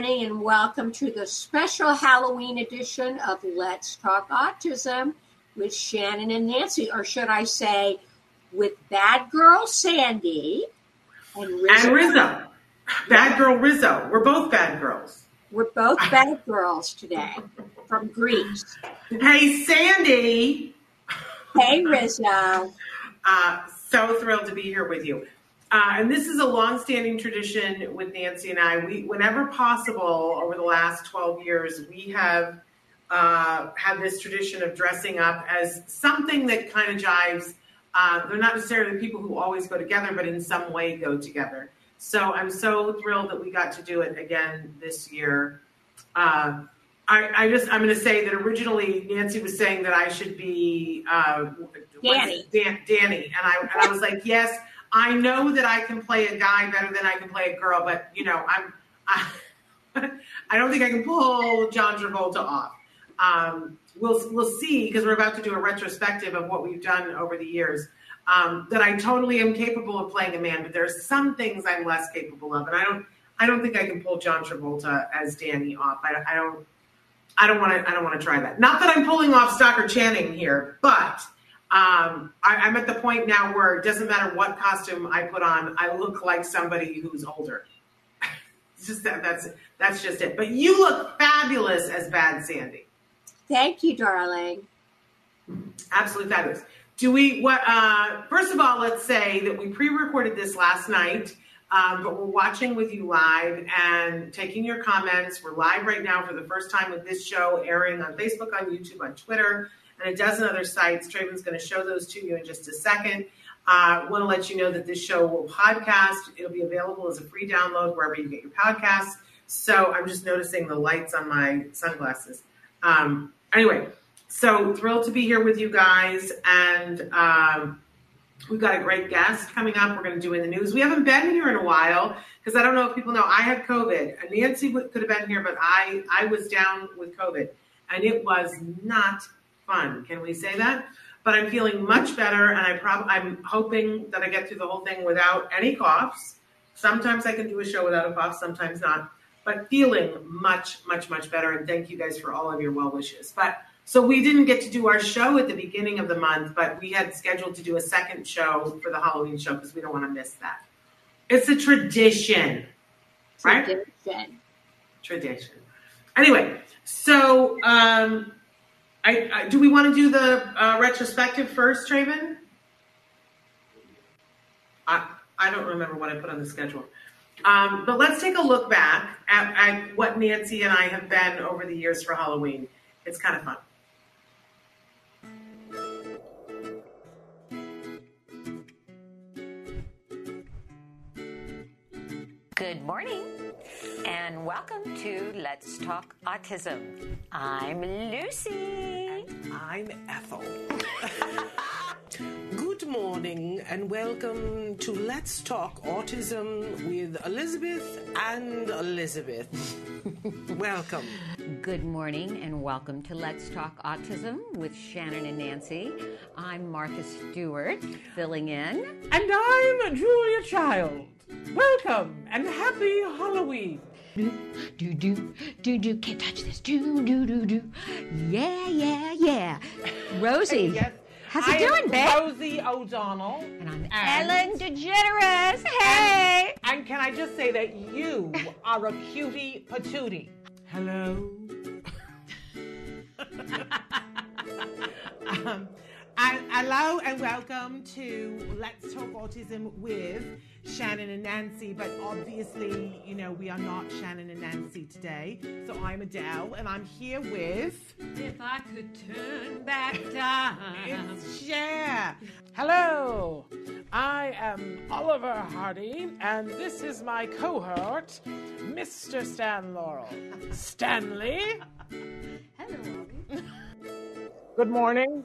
Morning and welcome to the special Halloween edition of Let's Talk Autism with Shannon and Nancy, or should I say, with Bad Girl Sandy and Rizzo. And Rizzo. Bad girl Rizzo. We're both bad girls. We're both bad girls today from Greece. Hey, Sandy. Hey, Rizzo. Uh, so thrilled to be here with you. Uh, and this is a long-standing tradition with Nancy and I. We, whenever possible, over the last 12 years, we have uh, had this tradition of dressing up as something that kind of jives. Uh, they're not necessarily the people who always go together, but in some way go together. So I'm so thrilled that we got to do it again this year. Uh, I, I, just I'm going to say that originally Nancy was saying that I should be uh, Danny. Dan, Danny, and I, and I was like, yes. I know that I can play a guy better than I can play a girl, but you know, I'm I, I don't think I can pull John Travolta off. Um, we'll we'll see because we're about to do a retrospective of what we've done over the years. Um, that I totally am capable of playing a man, but there are some things I'm less capable of, and I don't I don't think I can pull John Travolta as Danny off. I, I don't I don't want to I don't want to try that. Not that I'm pulling off Stockard Channing here, but um, I, am at the point now where it doesn't matter what costume I put on, I look like somebody who's older. it's just that that's that's just it. But you look fabulous as Bad Sandy. Thank you, darling. Absolutely fabulous. Do we what? Uh, first of all, let's say that we pre-recorded this last night. Um, but we're watching with you live and taking your comments. We're live right now for the first time with this show airing on Facebook, on YouTube, on Twitter, and a dozen other sites. Traven's going to show those to you in just a second. I uh, want to let you know that this show will podcast. It'll be available as a free download wherever you get your podcasts. So I'm just noticing the lights on my sunglasses. Um, anyway, so thrilled to be here with you guys. And um, we've got a great guest coming up. We're going to do in the news. We haven't been here in a while because I don't know if people know I had COVID. Nancy could have been here, but I, I was down with COVID. And it was not fun. Can we say that? But I'm feeling much better, and I prob- I'm hoping that I get through the whole thing without any coughs. Sometimes I can do a show without a cough, sometimes not. But feeling much, much, much better. And thank you guys for all of your well wishes. But so we didn't get to do our show at the beginning of the month, but we had scheduled to do a second show for the Halloween show because we don't want to miss that. It's a tradition, right? Tradition. Tradition. Anyway, so um, I, I, do we want to do the uh, retrospective first, Traven? I, I don't remember what I put on the schedule. Um, but let's take a look back at, at what Nancy and I have been over the years for Halloween. It's kind of fun. Good morning and welcome to Let's Talk Autism. I'm Lucy. I'm Ethel. Good morning and welcome to Let's Talk Autism with Elizabeth and Elizabeth. welcome. Good morning and welcome to Let's Talk Autism with Shannon and Nancy. I'm Martha Stewart, filling in. And I'm Julia Child. Welcome and happy Halloween. Do do do do do can't touch this. Do do do do. Yeah yeah yeah. Rosie. Yes. How's it I doing, am babe? Rosie O'Donnell. And I'm And- Ellen DeGeneres. Hey. And can I just say that you are a cutie patootie? Hello. um, And hello and welcome to Let's Talk Autism with Shannon and Nancy. But obviously, you know, we are not Shannon and Nancy today. So I'm Adele and I'm here with. If I could turn back time. It's Cher. Hello, I am Oliver Hardy, and this is my cohort, Mr. Stan Laurel. Stanley, Hello, Ollie. good morning.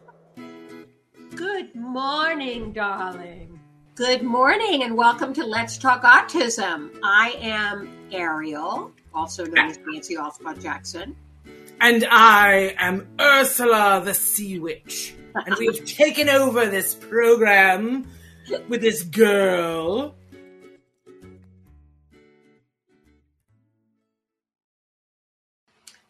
Good morning, darling. Good morning, and welcome to Let's Talk Autism. I am Ariel, also known as Nancy Alspaugh Jackson. And I am Ursula the Sea Witch. And we have taken over this program with this girl.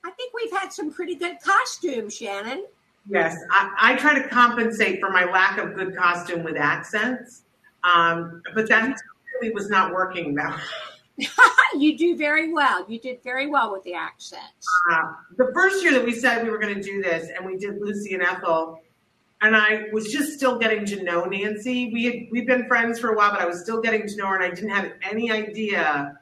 I think we've had some pretty good costumes, Shannon. Yes, I, I try to compensate for my lack of good costume with accents, um, but that really was not working now. you do very well. You did very well with the accents. Uh, the first year that we said we were going to do this, and we did Lucy and Ethel, and I was just still getting to know Nancy. We had we'd been friends for a while, but I was still getting to know her, and I didn't have any idea.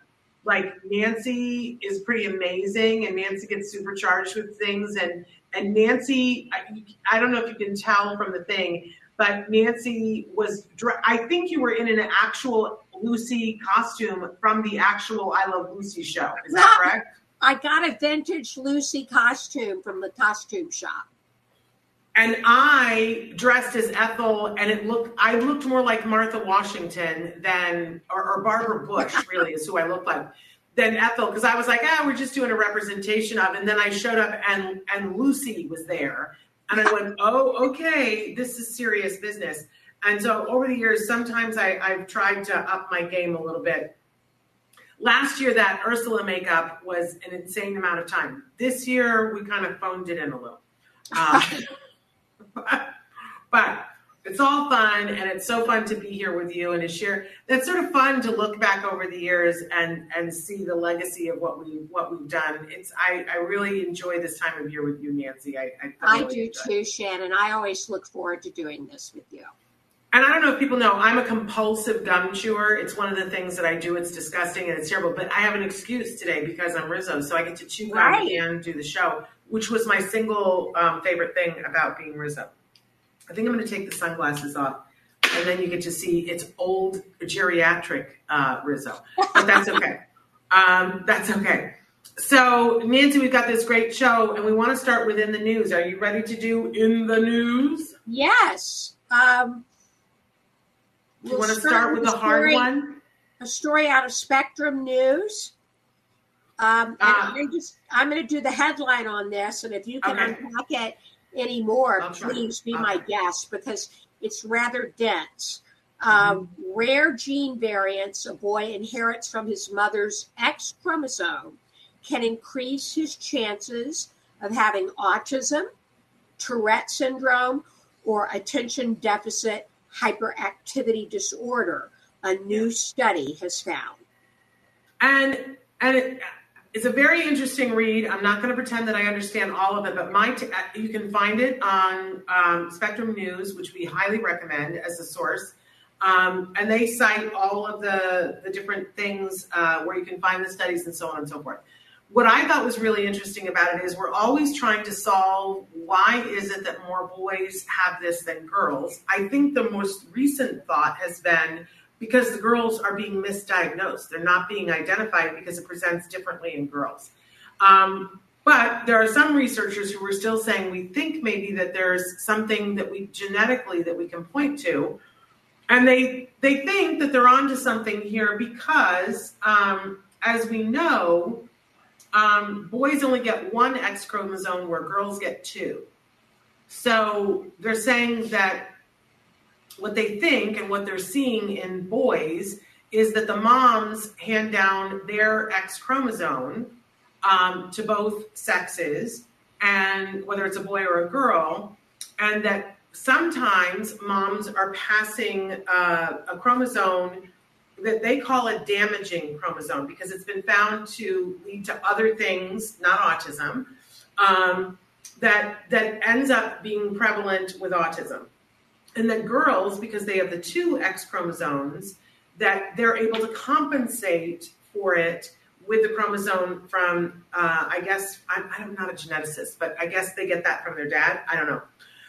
Like Nancy is pretty amazing, and Nancy gets supercharged with things, and and Nancy, I, I don't know if you can tell from the thing, but Nancy was. I think you were in an actual Lucy costume from the actual I Love Lucy show. Is that correct? I got a vintage Lucy costume from the costume shop. And I dressed as Ethel, and it looked. I looked more like Martha Washington than, or, or Barbara Bush, really, is who I looked like, than Ethel, because I was like, ah, we're just doing a representation of. And then I showed up, and and Lucy was there, and I went, oh, okay, this is serious business. And so over the years, sometimes I, I've tried to up my game a little bit. Last year, that Ursula makeup was an insane amount of time. This year, we kind of phoned it in a little. Um, but it's all fun and it's so fun to be here with you and to share. That's sort of fun to look back over the years and and see the legacy of what we what we've done. It's i i really enjoy this time of year with you nancy. I i, I do enjoy too, Shannon. I always look forward to doing this with you. and i don't know if people know i'm a compulsive gum chewer. It's one of the things that i do. It's disgusting and it's terrible. But i have an excuse today because i'm rizzo so i get to chew gum Right. and do the show which was my single um, favorite thing about being rizzo I think I'm going to take the sunglasses off, and then you get to see it's old geriatric uh, Rizzo. But that's okay. um, that's okay. So, Nancy, we've got this great show, and we want to start with in the news. Are you ready to do in the news? Yes. Um, Do you we'll want to start with the hard one? A story out of Spectrum News. Um. I'm just I'm going to do the headline on this, and if you can Okay. unpack it any more, I'll try. please be my Okay. guest because it's rather dense. Um, Mm-hmm. Rare gene variants a boy inherits from his mother's X chromosome can increase his chances of having autism, Tourette syndrome, or attention deficit hyperactivity disorder. A new study has found. And and it, it's a very interesting read. I'm not going to pretend that I understand all of it, but my t- uh, you can find it on um, Spectrum News, which we highly recommend as a source. Um, and they cite all of the the different things uh, where you can find the studies and so on and so forth. What I thought was really interesting about it is we're always trying to solve why is it that more boys have this than girls. I think the most recent thought has been because the girls are being misdiagnosed. They're not being identified because it presents differently in girls. Um, but there are some researchers who are still saying we think maybe that there's something that we genetically that we can point to, and they they think that they're onto something here because, um, as we know, um, boys only get one X chromosome where girls get two. So they're saying that what they think and what they're seeing in boys is that the moms hand down their X chromosome um, to both sexes, and whether it's a boy or a girl, and that sometimes moms are passing uh, a chromosome that they call a damaging chromosome because it's been found to lead to other things, not autism, um, that that ends up being prevalent with autism. And then girls, because they have the two X chromosomes, that they're able to compensate for it with the chromosome from, uh, I guess, I'm, I'm, not a geneticist, but I guess they get that from their dad. I don't know.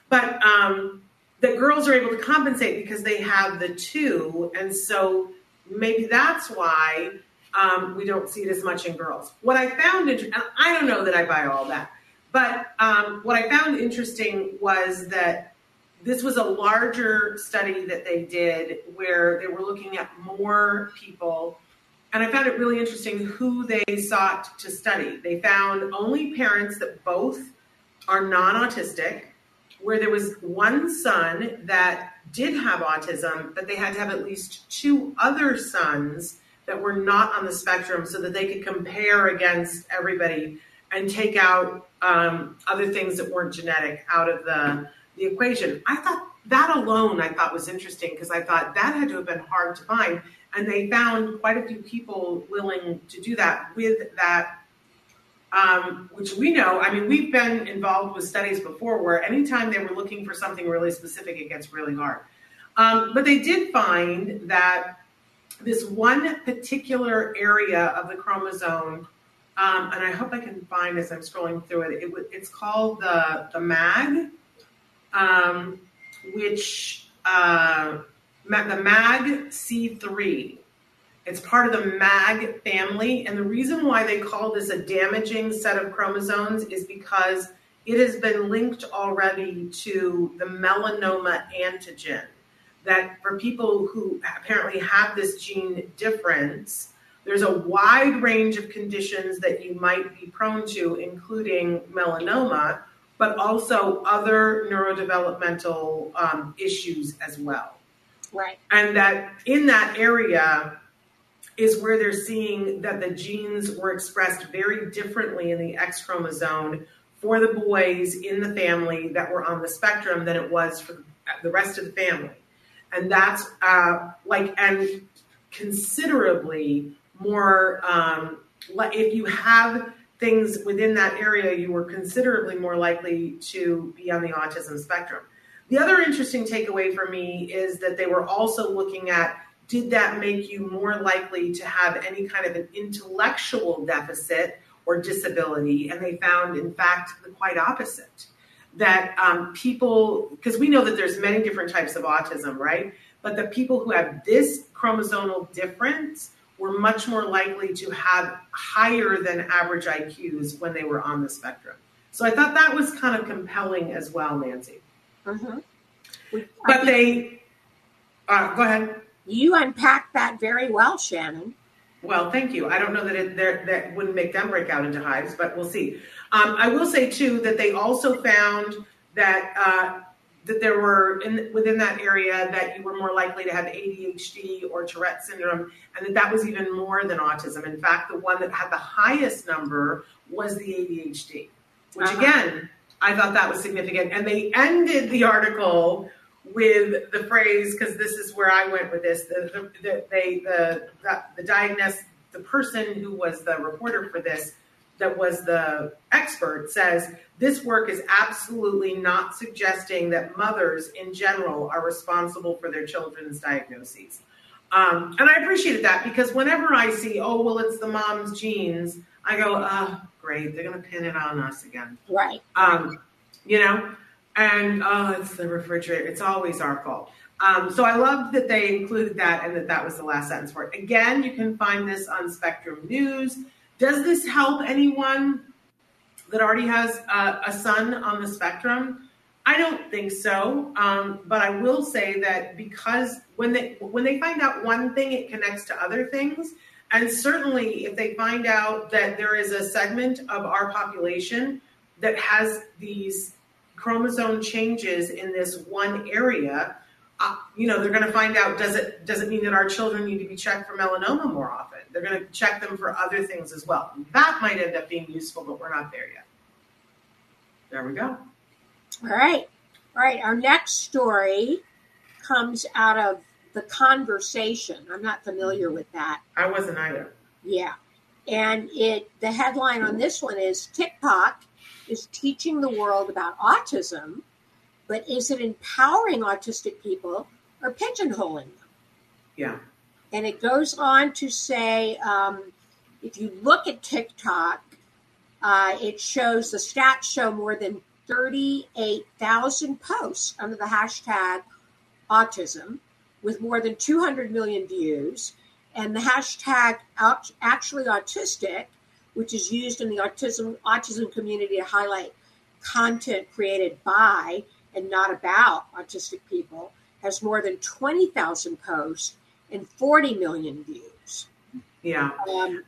But um, the girls are able to compensate because they have the two. And so maybe that's why um, we don't see it as much in girls. What I found interesting, I don't know that I buy all that, but um, what I found interesting was that this was a larger study that they did where they were looking at more people. And I found it really interesting who they sought to study. They found only parents that both are non autistic, where there was one son that did have autism, but they had to have at least two other sons that were not on the spectrum so that they could compare against everybody and take out um, other things that weren't genetic out of the, the equation. I thought that alone I thought was interesting because I thought that had to have been hard to find. And they found quite a few people willing to do that with that, um, which we know. I mean, we've been involved with studies before where anytime they were looking for something really specific, it gets really hard. Um, but they did find that this one particular area of the chromosome, um, and I hope I can find as I'm scrolling through it. it it's called the the MAG, um, which uh, the MAG C3. It's part of the MAG family, and the reason why they call this a damaging set of chromosomes is because it has been linked already to the melanoma antigen that for people who apparently have this gene difference, there's a wide range of conditions that you might be prone to, including melanoma, but also other neurodevelopmental um, issues as well. Right. And that in that area is where they're seeing that the genes were expressed very differently in the X chromosome for the boys in the family that were on the spectrum than it was for the rest of the family and that's uh, like and considerably more. Um, if you have things within that area, you were considerably more likely to be on the autism spectrum. The other interesting takeaway for me is that they were also looking at did that make you more likely to have any kind of an intellectual deficit or disability? And they found, in fact, the quite opposite that um, people, because we know that there's many different types of autism, right? But the people who have this chromosomal difference were much more likely to have higher than average IQs when they were on the spectrum. So I thought that was kind of compelling as well, Nancy. Mm-hmm. But they, uh, go ahead. You unpacked that very well, Shannon. Well, thank you. I don't know that it that wouldn't make them break out into hives, but we'll see. Um, I will say too that they also found that uh, that there were in, within that area that you were more likely to have ADHD or Tourette syndrome, and that that was even more than autism. In fact, the one that had the highest number was the ADHD, which uh-huh. again I thought that was significant. And they ended the article with the phrase because this is where I went with this. The the, the they the the, the diagnose the person who was the reporter for this that was the expert says this work is absolutely not suggesting that mothers in general are responsible for their children's diagnoses. Um, and I appreciated that because whenever I see, oh, well, it's the mom's genes, I go, oh, great, they're going to pin it on us again. Right. Um, you know, and oh, it's the refrigerator. It's always our fault. Um, so I love that they included that and that that was the last sentence for it. Again, you can find this on Spectrum News. Does this help anyone that already has a, a son on the spectrum? I don't think so. Um, but I will say that because when they when they find out one thing, it connects to other things. And certainly, if they find out that there is a segment of our population that has these chromosome changes in this one area, uh, you know, they're going to find out does it does it mean that our children need to be checked for melanoma more often? They're going to check them for other things as well. That might end up being useful, but we're not there yet. There we go. All right. All right. Our next story comes out of the conversation. I'm not familiar with that. I wasn't either. Yeah. And it the headline on this one is TikTok is teaching the world about autism but is it empowering autistic people or pigeonholing them? Yeah. And it goes on to say um, if you look at TikTok, uh, it shows the stats show more than 38,000 posts under the hashtag autism with more than 200 million views. And the hashtag actually autistic, which is used in the autism, autism community to highlight content created by and not about autistic people, has more than 20,000 posts and 40 million views. Yeah. Um,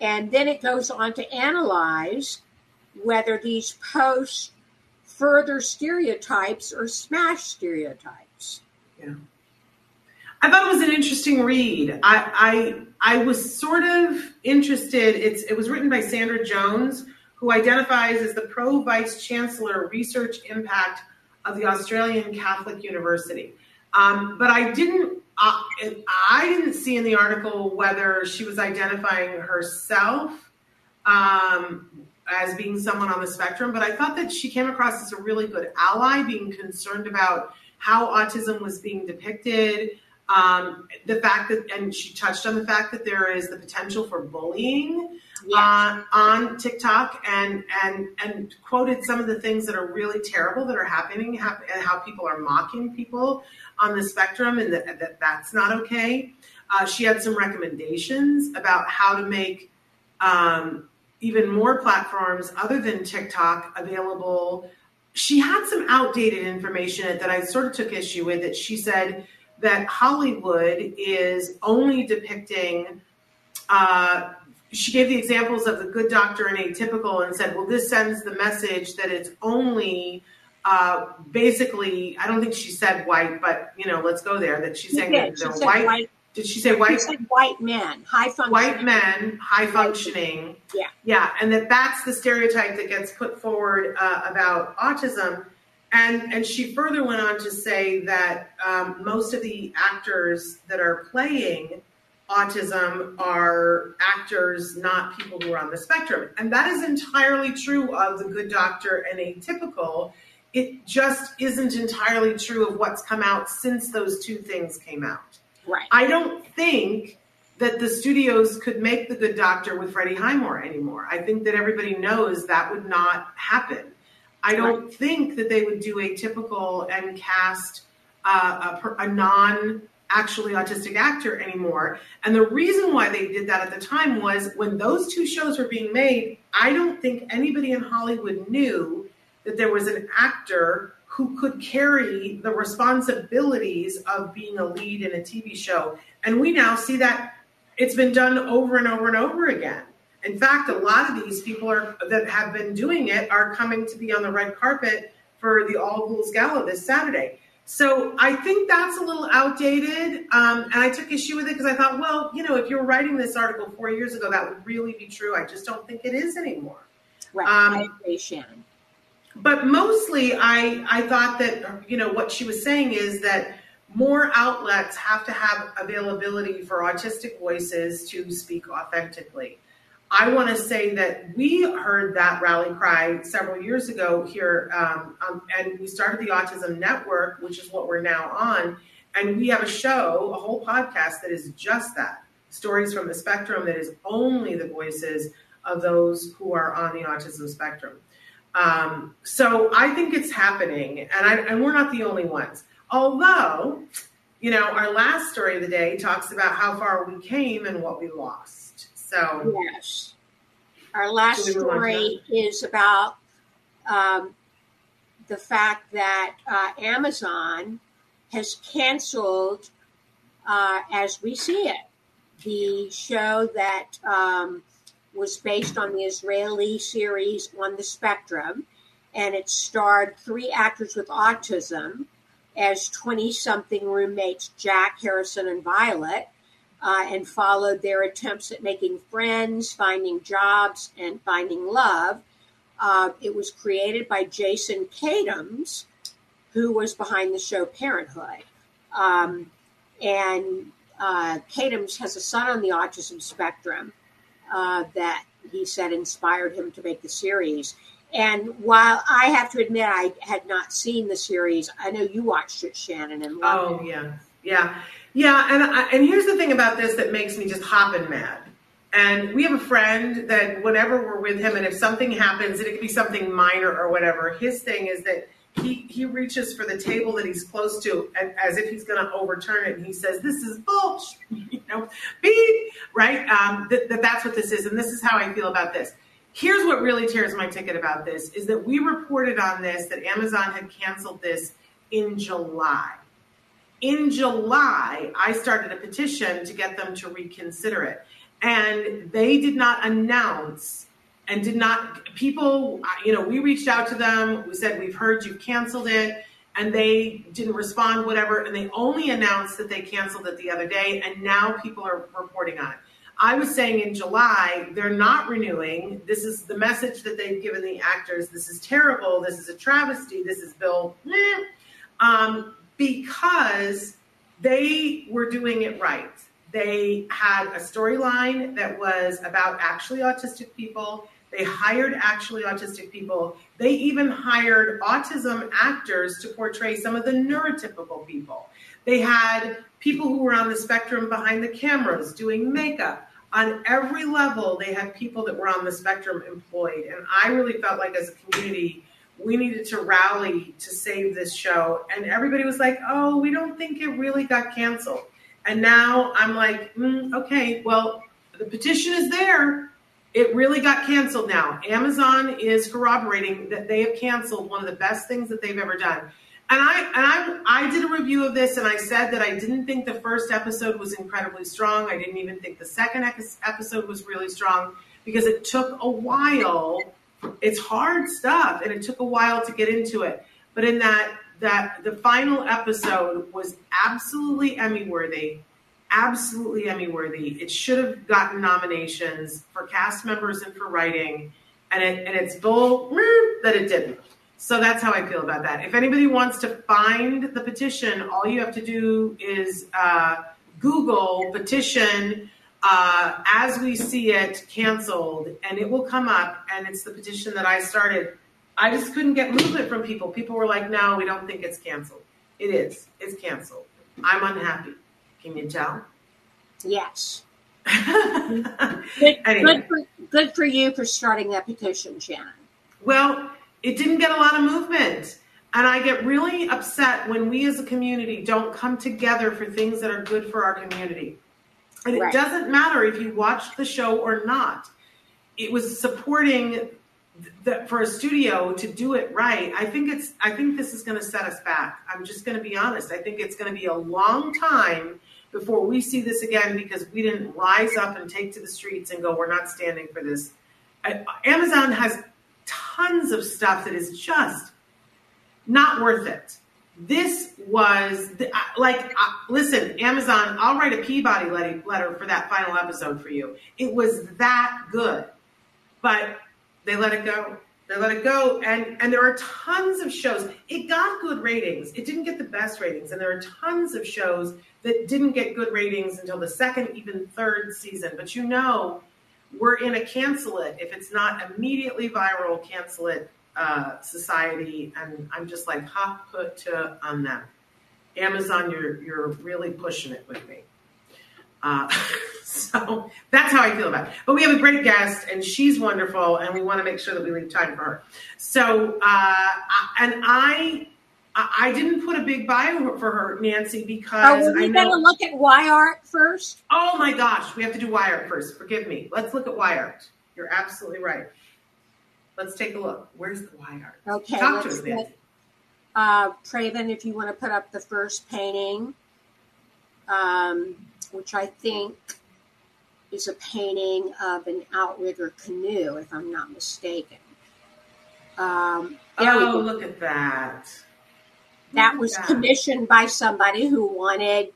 and then it goes on to analyze whether these posts further stereotypes or smash stereotypes. Yeah. I thought it was an interesting read. I, I, I was sort of interested. It's, it was written by Sandra Jones, who identifies as the pro vice chancellor research impact of the Australian Catholic University. Um, but I didn't uh, I didn't see in the article whether she was identifying herself um, as being someone on the spectrum, but I thought that she came across as a really good ally, being concerned about how autism was being depicted. Um, the fact that, and she touched on the fact that there is the potential for bullying uh, on TikTok, and and and quoted some of the things that are really terrible that are happening, and how people are mocking people on the spectrum and that, that that's not okay. Uh, she had some recommendations about how to make um, even more platforms other than TikTok available. She had some outdated information that I sort of took issue with. That she said that Hollywood is only depicting. Uh, she gave the examples of the good doctor and atypical and said, well, this sends the message that it's only uh, basically, I don't think she said white, but you know, let's go there. That she's saying that they're white, white. Did she say white? She said white men, high functioning. White men, high functioning. Yeah. Yeah, and that that's the stereotype that gets put forward uh, about autism. And and she further went on to say that um, most of the actors that are playing autism are actors, not people who are on the spectrum. And that is entirely true of the good doctor and atypical it just isn't entirely true of what's come out since those two things came out. Right. I don't think that the studios could make The Good Doctor with Freddie Highmore anymore. I think that everybody knows that would not happen. I don't right. think that they would do Atypical and cast uh, a, a non actually autistic actor anymore. And the reason why they did that at the time was when those two shows were being made, I don't think anybody in Hollywood knew that there was an actor who could carry the responsibilities of being a lead in a TV show. And we now see that it's been done over and over and over again. In fact, a lot of these people are that have been doing it are coming to be on the red carpet for the All Ghouls Gala this Saturday. So I think that's a little outdated, um, and I took issue with it because I thought, well, you know, if you were writing this article four years ago, that would really be true. I just don't think it is anymore. Right, um, I agree, Shannon but mostly I, I thought that, you know, what she was saying is that more outlets have to have availability for autistic voices to speak authentically. I want to say that we heard that rally cry several years ago here, um, um, and we started the Autism Network, which is what we're now on. And we have a show, a whole podcast that is just that stories from the spectrum, that is only the voices of those who are on the autism spectrum. Um, so I think it's happening, and, I, and we're not the only ones. Although, you know, our last story of the day talks about how far we came and what we lost. So yes, our last story is about um, the fact that uh, Amazon has canceled, uh, as we see it, the show that um, was based on the Israeli series On the Spectrum, and it starred three actors with autism as 20 something roommates Jack, Harrison, and Violet, uh, and followed their attempts at making friends, finding jobs, and finding love. Uh, it was created by Jason Katims, who was behind the show Parenthood. Um, and uh, Katims has a son on the autism spectrum uh, that he said inspired him to make the series. and while I have to admit I had not seen the series, I know you watched it, Shannon, and loved Oh it. yeah, yeah, yeah. And I, and here's the thing about this that makes me just hopping mad. And we have a friend that whenever we're with him, and if something happens, and it could be something minor or whatever, his thing is that he he reaches for the table that he's close to, as if he's going to overturn it, and he says, "This is bullshit," you know, beep, right? Um, that, that that's what this is, and this is how I feel about this. Here's what really tears my ticket about this is that we reported on this that Amazon had canceled this in July in July, I started a petition to get them to reconsider it. And they did not announce and did not, people, you know, we reached out to them. We said, We've heard you've canceled it. And they didn't respond, whatever. And they only announced that they canceled it the other day. And now people are reporting on it. I was saying in July, they're not renewing. This is the message that they've given the actors. This is terrible. This is a travesty. This is Bill. Um, because they were doing it right. They had a storyline that was about actually autistic people. They hired actually autistic people. They even hired autism actors to portray some of the neurotypical people. They had people who were on the spectrum behind the cameras doing makeup. On every level, they had people that were on the spectrum employed. And I really felt like, as a community, we needed to rally to save this show. And everybody was like, oh, we don't think it really got canceled. And now I'm like, mm, okay, well, the petition is there. It really got canceled now. Amazon is corroborating that they have canceled one of the best things that they've ever done. And I and I I did a review of this and I said that I didn't think the first episode was incredibly strong. I didn't even think the second episode was really strong because it took a while it's hard stuff and it took a while to get into it but in that that the final episode was absolutely emmy worthy absolutely emmy worthy it should have gotten nominations for cast members and for writing and it and it's bull that it didn't so that's how i feel about that if anybody wants to find the petition all you have to do is uh, google petition uh, as we see it canceled, and it will come up, and it's the petition that I started. I just couldn't get movement from people. People were like, "No, we don't think it's canceled." It is. It's canceled. I'm unhappy. Can you tell? Yes. anyway. good, for, good for you for starting that petition, Shannon. Well, it didn't get a lot of movement. And I get really upset when we as a community don't come together for things that are good for our community. And it doesn't matter if you watched the show or not. It was supporting the, for a studio to do it right. I think it's. I think this is going to set us back. I'm just going to be honest. I think it's going to be a long time before we see this again because we didn't rise up and take to the streets and go, "We're not standing for this." Amazon has tons of stuff that is just not worth it. This was the, like, listen, Amazon, I'll write a Peabody letter for that final episode for you. It was that good, but they let it go. They let it go, and and there are tons of shows. It got good ratings. It didn't get the best ratings, and there are tons of shows that didn't get good ratings until the second, even third season. But you know, we're in a cancel it if it's not immediately viral. Cancel it uh, society, and I'm just like ha put to on them. Amazon, you're you're really pushing it with me. Uh, so that's how I feel about it. But we have a great guest, and she's wonderful, and we want to make sure that we leave time for her. So, uh, I- and I, I didn't put a big bio for her, Nancy, Oh, because were I we know. going to look at Y Art first? Oh my gosh, we have to do Y Art first. Forgive me. Let's look at Y Art. You're absolutely right. Let's take a look. Where's the Y Art? Okay, Talk to let's Nancy. uh, Traven, if you want to put up the first painting, um, which I think is a painting of an outrigger canoe, if I'm not mistaken. Um, there we Oh, look at that. That Look was that. commissioned by somebody who wanted.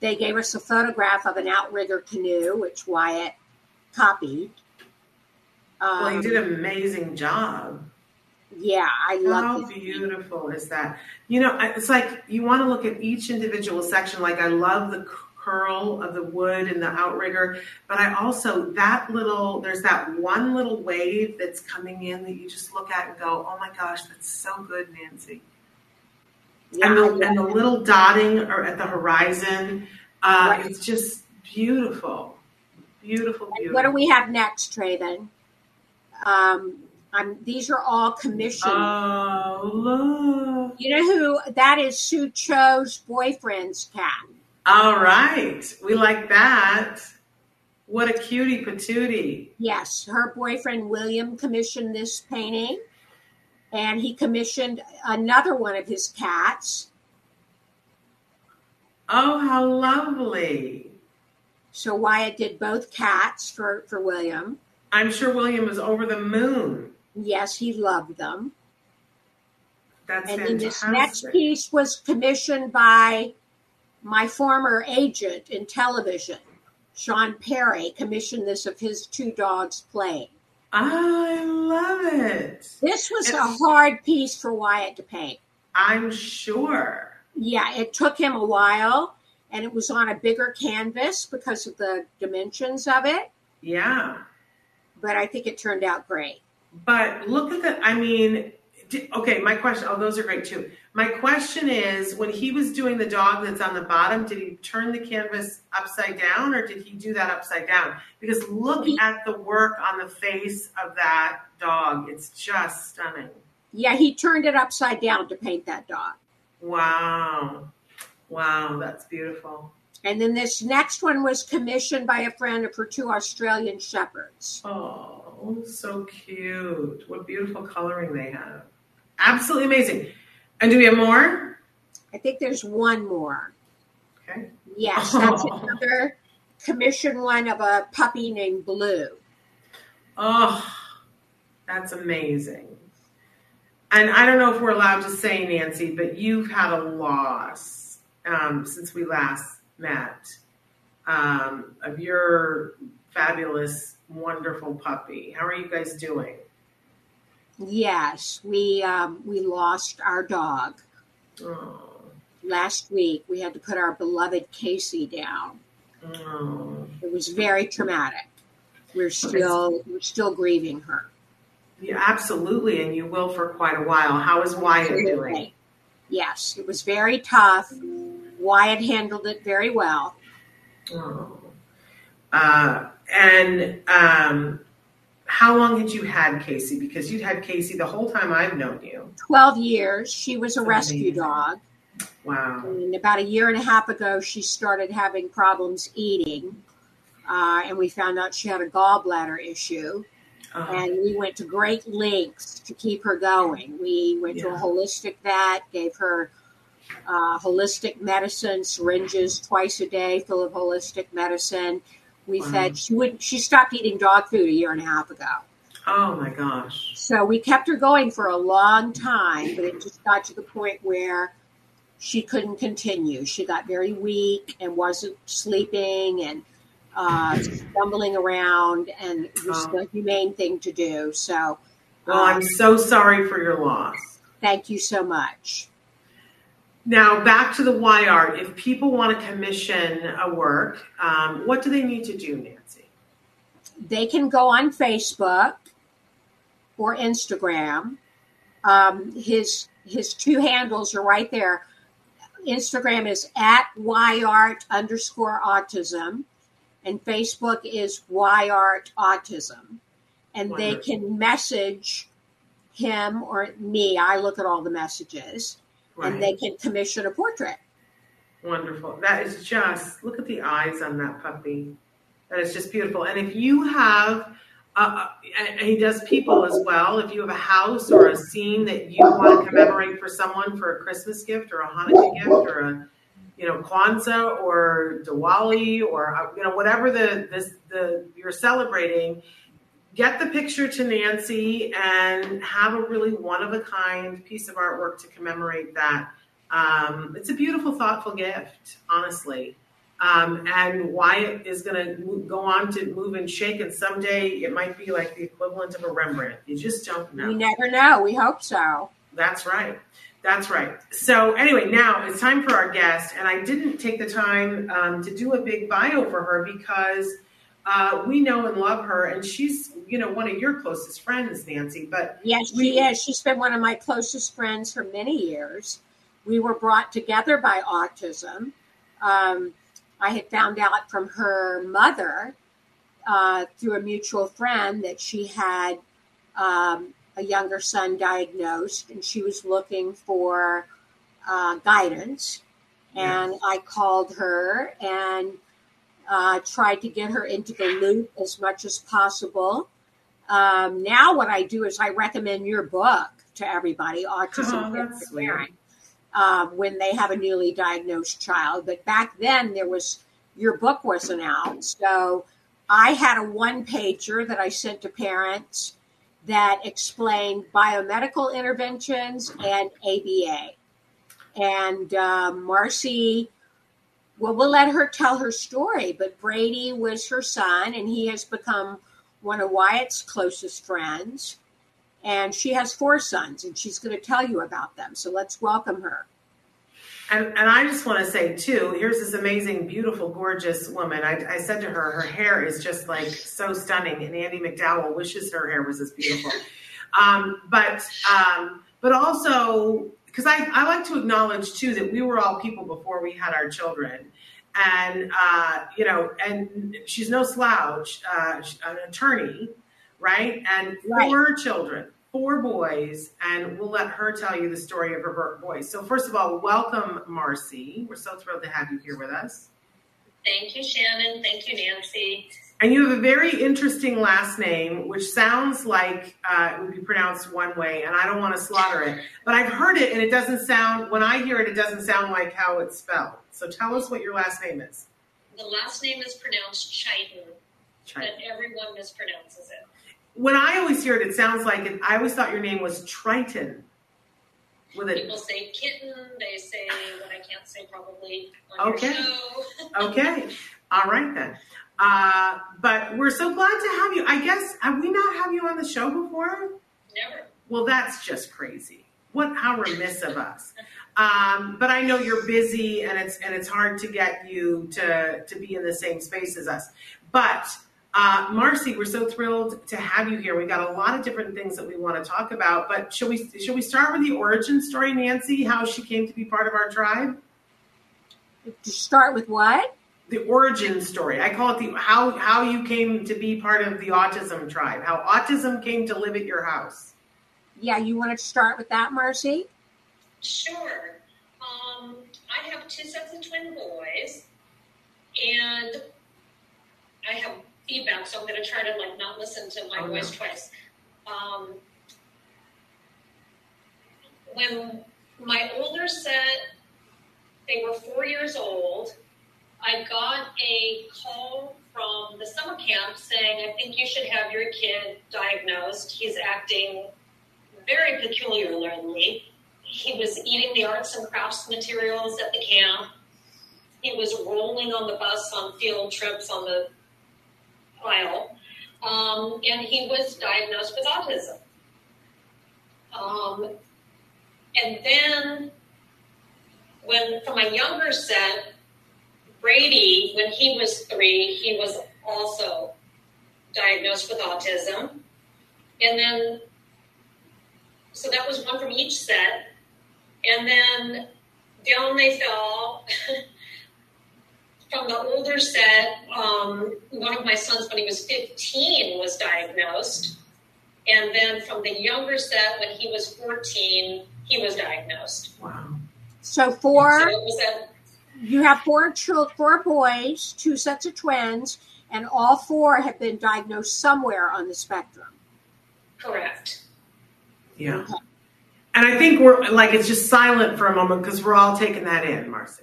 They gave us a photograph of an outrigger canoe, which Wyatt copied. Um, Well, you did an amazing job. Yeah, I How love it. beautiful is that? You know, it's like you want to look at each individual section. Like I love the curl of the wood and the outrigger. But I also, that little, there's that one little wave that's coming in that you just look at and go, oh my gosh, that's so good, Nancy. Yeah, and, the, and the little dotting or at the horizon, uh, Right. it's just beautiful. Beautiful, beautiful. what do we have next, Traven? Um, I'm, these are all commissioned. Oh, look. you know who that is? Sue Cho's boyfriend's cat. All right. We like that. What a cutie patootie. Yes, her boyfriend William commissioned this painting, and he commissioned another one of his cats. Oh, how lovely. So Wyatt did both cats for for William. I'm sure William was over the moon. Yes, he loved them. That's And then fantastic. this next piece was commissioned by my former agent in television, Sean Perry, commissioned this of his two dogs playing. I love it. This was a hard piece for Wyatt to paint. I'm sure. Yeah, it took him a while, and it was on a bigger canvas because of the dimensions of it, Yeah. but I think it turned out great. But look at the, I mean, okay, my question, oh, those are great too. My question is when he was doing the dog that's on the bottom, did he turn the canvas upside down or did he do that upside down? Because look at the work on the face of that dog. It's just stunning. Yeah, he turned it upside down to paint that dog. Wow. Wow, that's beautiful. And then this next one was commissioned by a friend of her two Australian shepherds. Oh, so cute. What beautiful coloring they have. Absolutely amazing. And do we have more? I think there's one more. Okay. Yes, that's Oh. another commission one of a puppy named Blue. Oh, that's amazing. And I don't know if we're allowed to say, Nancy, but you've had a loss um, since we last met um, of your fabulous, wonderful puppy. How are you guys doing? Yes, we um, we lost our dog Oh, last week. We had to put our beloved Casey down. oh. It was very traumatic. We're still we're still grieving her. Yeah, absolutely, and you will for quite a while. How is Wyatt doing? Yes, it was very tough. Wyatt handled it very well. Oh. Uh, and um, how long had you had Casey? Because you'd had Casey the whole time I've known you. 12 years. She was a rescue dog. Wow. And about a year and a half ago, she started having problems eating. Uh, and we found out she had a gallbladder issue. Uh, And we went to great lengths to keep her going. We went to a holistic vet, gave her uh, holistic medicine, syringes twice a day full of holistic medicine. We Wow. fed, she would, she stopped eating dog food a year and a half ago. oh my gosh. So we kept her going for a long time, but it just got to the point where she couldn't continue. She got very weak and wasn't sleeping and uh, stumbling around, and it was Oh. the humane thing to do. So, Well, I'm so sorry for your loss. thank you so much. Now, back to the Y art. If people want to commission a work, um, what do they need to do, Nancy? They can go on Facebook or Instagram. Um, his his two handles are right there. Instagram is at yart underscore autism, and Facebook is yart autism. And they can message him or me. I look at all the messages, and they can commission a portrait. Wonderful. That is just, look at the eyes on that puppy. That is just beautiful. And if you have, uh, and he does people as well, if you have a house or a scene that you want to commemorate for someone for a Christmas gift or a Hanukkah gift or a, you know, Kwanzaa or Diwali or, uh, you know, whatever the, this, the, you're celebrating, get the picture to Nancy and have a really one of a kind piece of artwork to commemorate that. Um, it's a beautiful, thoughtful gift, honestly. Um, and Wyatt is going to go on to move and shake, and someday it might be like the equivalent of a Rembrandt. You just don't know. We never know. We hope so. That's right. That's right. So anyway, now it's time for our guest, and I didn't take the time um, to do a big bio for her because uh, we know and love her, and she's you know one of your closest friends, Nancy. But yes, she is. She's been one of my closest friends for many years. We were brought together by autism. Um, I had found out from her mother uh, through a mutual friend that she had um, a younger son diagnosed, and she was looking for uh, guidance. And yes. I called her and uh, tried to get her into the loop as much as possible. Um, now, what I do is I recommend your book to everybody, Autism oh, Parent, uh, when they have a newly diagnosed child. But back then, there was your book wasn't out, so I had a one pager that I sent to parents that explained biomedical interventions and ABA. And uh, Marcy, well, we'll let her tell her story, but Brady was her son, and he has become one of Wyatt's closest friends. And she has four sons, and she's going to tell you about them. So let's welcome her. And, and I just want to say too, here's this amazing, beautiful, gorgeous woman. I, I, said to her, her hair is just like so stunning, and Andie MacDowell wishes her hair was as beautiful. Um, but um, but also because I, I like to acknowledge too that we were all people before we had our children, and uh, you know, and she's no slouch, uh, an attorney, right, and right. four children four boys, and we'll let her tell you the story of her boys. So, first of all, welcome, Marcy. We're so thrilled to have you here with us. Thank you, Shannon. Thank you, Nancy. And you have a very interesting last name, which sounds like uh, it would be pronounced one way, and I don't want to slaughter it. But I've heard it, and it doesn't sound, when I hear it, it doesn't sound like how it's spelled. So tell us what your last name is. The last name is pronounced Chiton, but everyone mispronounces it when I always hear it, it sounds like it. I always thought your name was Triton. With it. People say kitten. They say what I can't say probably on okay. okay. All right then. Uh, but we're so glad to have you. I guess have we not have you on the show before? Never. Well, that's just crazy. What how remiss of us. Um, but I know you're busy and it's and it's hard to get you to to be in the same space as us. But uh, Marcy, we're so thrilled to have you here. We got a lot of different things that we want to talk about, but should we should we start with the origin story, Nancy? How she came to be part of our tribe? To start with what? The origin story. I call it the how how you came to be part of the autism tribe. How autism came to live at your house. Yeah, you want to start with that, Marcy? Sure. Um, I have two sets of twin boys, and I have feedback, so I'm going to try to like not listen to my oh, voice no. twice. Um, when my older set, they were four years old. I got a call from the summer camp saying, I think you should have your kid diagnosed. He's acting very peculiarly. He was eating the arts and crafts materials at the camp. He was rolling on the bus on field trips on the file, um, and he was diagnosed with autism. Um, and then, when from a younger set, Brady, when he was three, he was also diagnosed with autism. And then, so that was one from each set. And then down they fell. from the older set, um, one of my sons, when he was 15, was diagnosed. And then from the younger set, when he was 14, he was diagnosed. Wow. So four, so a, you have four children, four boys, two sets of twins, and all four have been diagnosed somewhere on the spectrum. Correct. Yeah. Okay. And I think we're like, it's just silent for a moment because we're all taking that in, Marcy.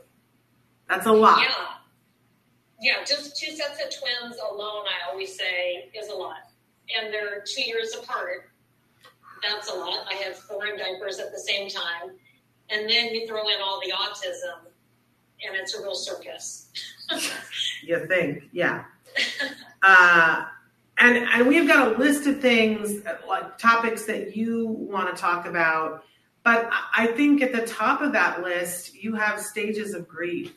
That's a lot. Yeah yeah, just two sets of twins alone, I always say, is a lot. And they're two years apart. That's a lot. I have four in diapers at the same time. And then you throw in all the autism, and it's a real circus. you think, yeah. uh, and and we've got a list of things, like topics that you want to talk about. But I think at the top of that list, you have stages of grief.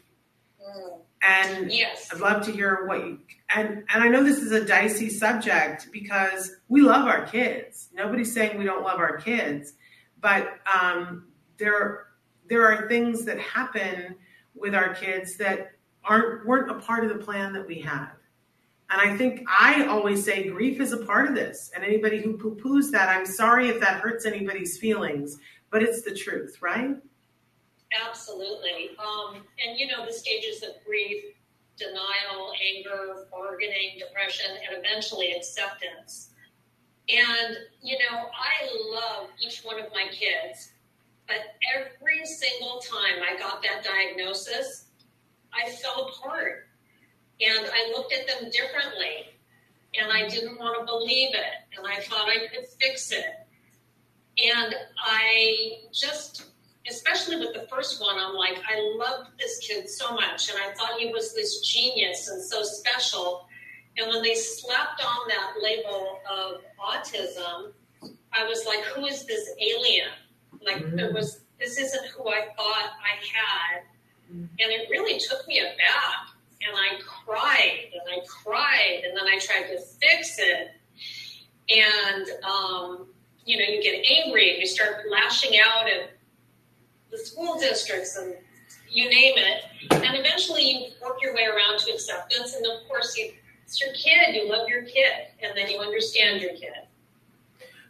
Mm. And Yes. I'd love to hear what you and and I know this is a dicey subject because we love our kids. Nobody's saying we don't love our kids, but um, there there are things that happen with our kids that aren't weren't a part of the plan that we had. And I think I always say grief is a part of this. And anybody who poo poos that, I'm sorry if that hurts anybody's feelings, but it's the truth, right? Absolutely. Um, and you know, the stages of grief, denial, anger, bargaining, depression, and eventually acceptance. And, you know, I love each one of my kids, but every single time I got that diagnosis, I fell apart. And I looked at them differently. And I didn't want to believe it. And I thought I could fix it. And I just especially with the first one, I'm like, I loved this kid so much, and I thought he was this genius and so special. And when they slapped on that label of autism, I was like, who is this alien? Like, Mhm. it was this isn't who I thought I had, and it really took me aback. And I cried and I cried, and then I tried to fix it. And um, you know, you get angry and you start lashing out at the school districts and you name it. And eventually you work your way around to acceptance. And of course, you, it's your kid. You love your kid. And then you understand your kid.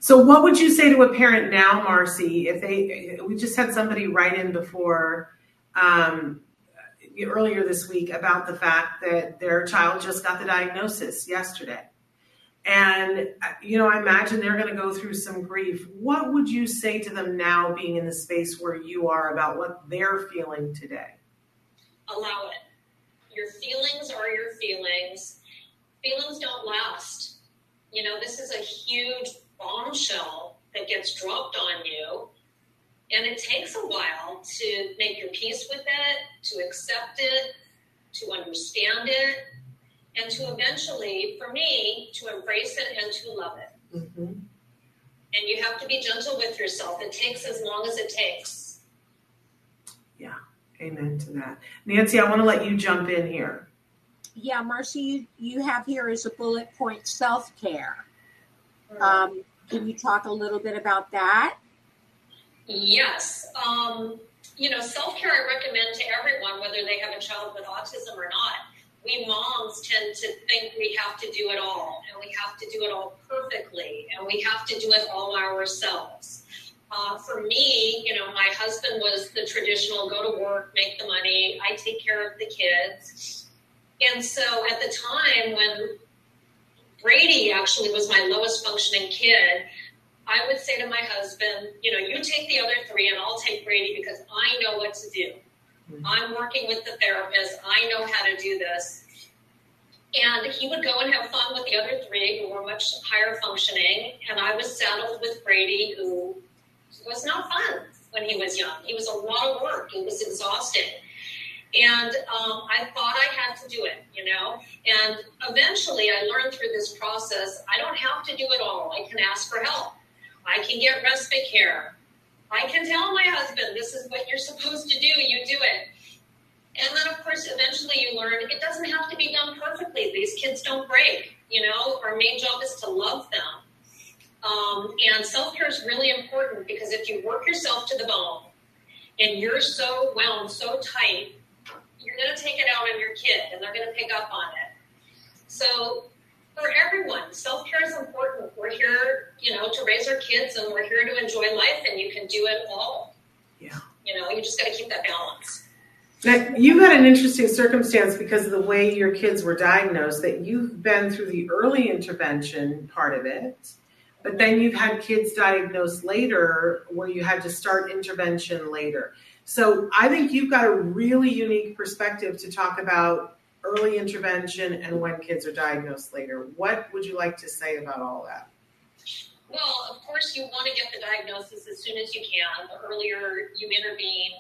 So, what would you say to a parent now, Marcy, if they, we just had somebody write in before um, earlier this week about the fact that their child just got the diagnosis yesterday. And, you know, I imagine they're going to go through some grief. What would you say to them now, being in the space where you are, about what they're feeling today? Allow it. Your feelings are your feelings. Feelings don't last. You know, this is a huge bombshell that gets dropped on you. And it takes a while to make your peace with it, to accept it, to understand it, and to eventually, for me, to embrace it and to love it. Mm-hmm. And you have to be gentle with yourself. It takes as long as it takes. Yeah, amen to that. Nancy, I want to let you jump in here. Yeah, Marcy, you, you have here is a bullet point self care. Um, can you talk a little bit about that? Yes. Um, you know, self care I recommend to everyone, whether they have a child with autism or not. We moms tend to think we have to do it all, and we have to do it all perfectly, and we have to do it all ourselves. Uh, for me, you know, my husband was the traditional go to work, make the money, I take care of the kids. And so at the time when Brady actually was my lowest functioning kid, I would say to my husband, you know, you take the other three and I'll take Brady because I know what to do. Mm-hmm. I'm working with the therapist. I know how to do this. And he would go and have fun with the other three who were much higher functioning. And I was saddled with Brady, who was not fun when he was young. He was a lot of work, it was exhausting. And um, I thought I had to do it, you know. And eventually I learned through this process I don't have to do it all. I can ask for help. I can get respite care. I can tell my husband, this is what you're supposed to do, you do it. And then, of course, eventually you learn it doesn't have to be done perfectly. These kids don't break, you know. Our main job is to love them. Um, and self care is really important because if you work yourself to the bone and you're so wound, so tight, going to take it out on your kid and they're going to pick up on it. So, for everyone, self care is important. We're here, you know, to raise our kids and we're here to enjoy life and you can do it all. Yeah. You know, you just got to keep that balance. Now, you've had an interesting circumstance because of the way your kids were diagnosed, that you've been through the early intervention part of it, but then you've had kids diagnosed later where you had to start intervention later. So I think you've got a really unique perspective to talk about early intervention and when kids are diagnosed later. What would you like to say about all that? Well, of course, you want to get the diagnosis as soon as you can. The earlier you intervene,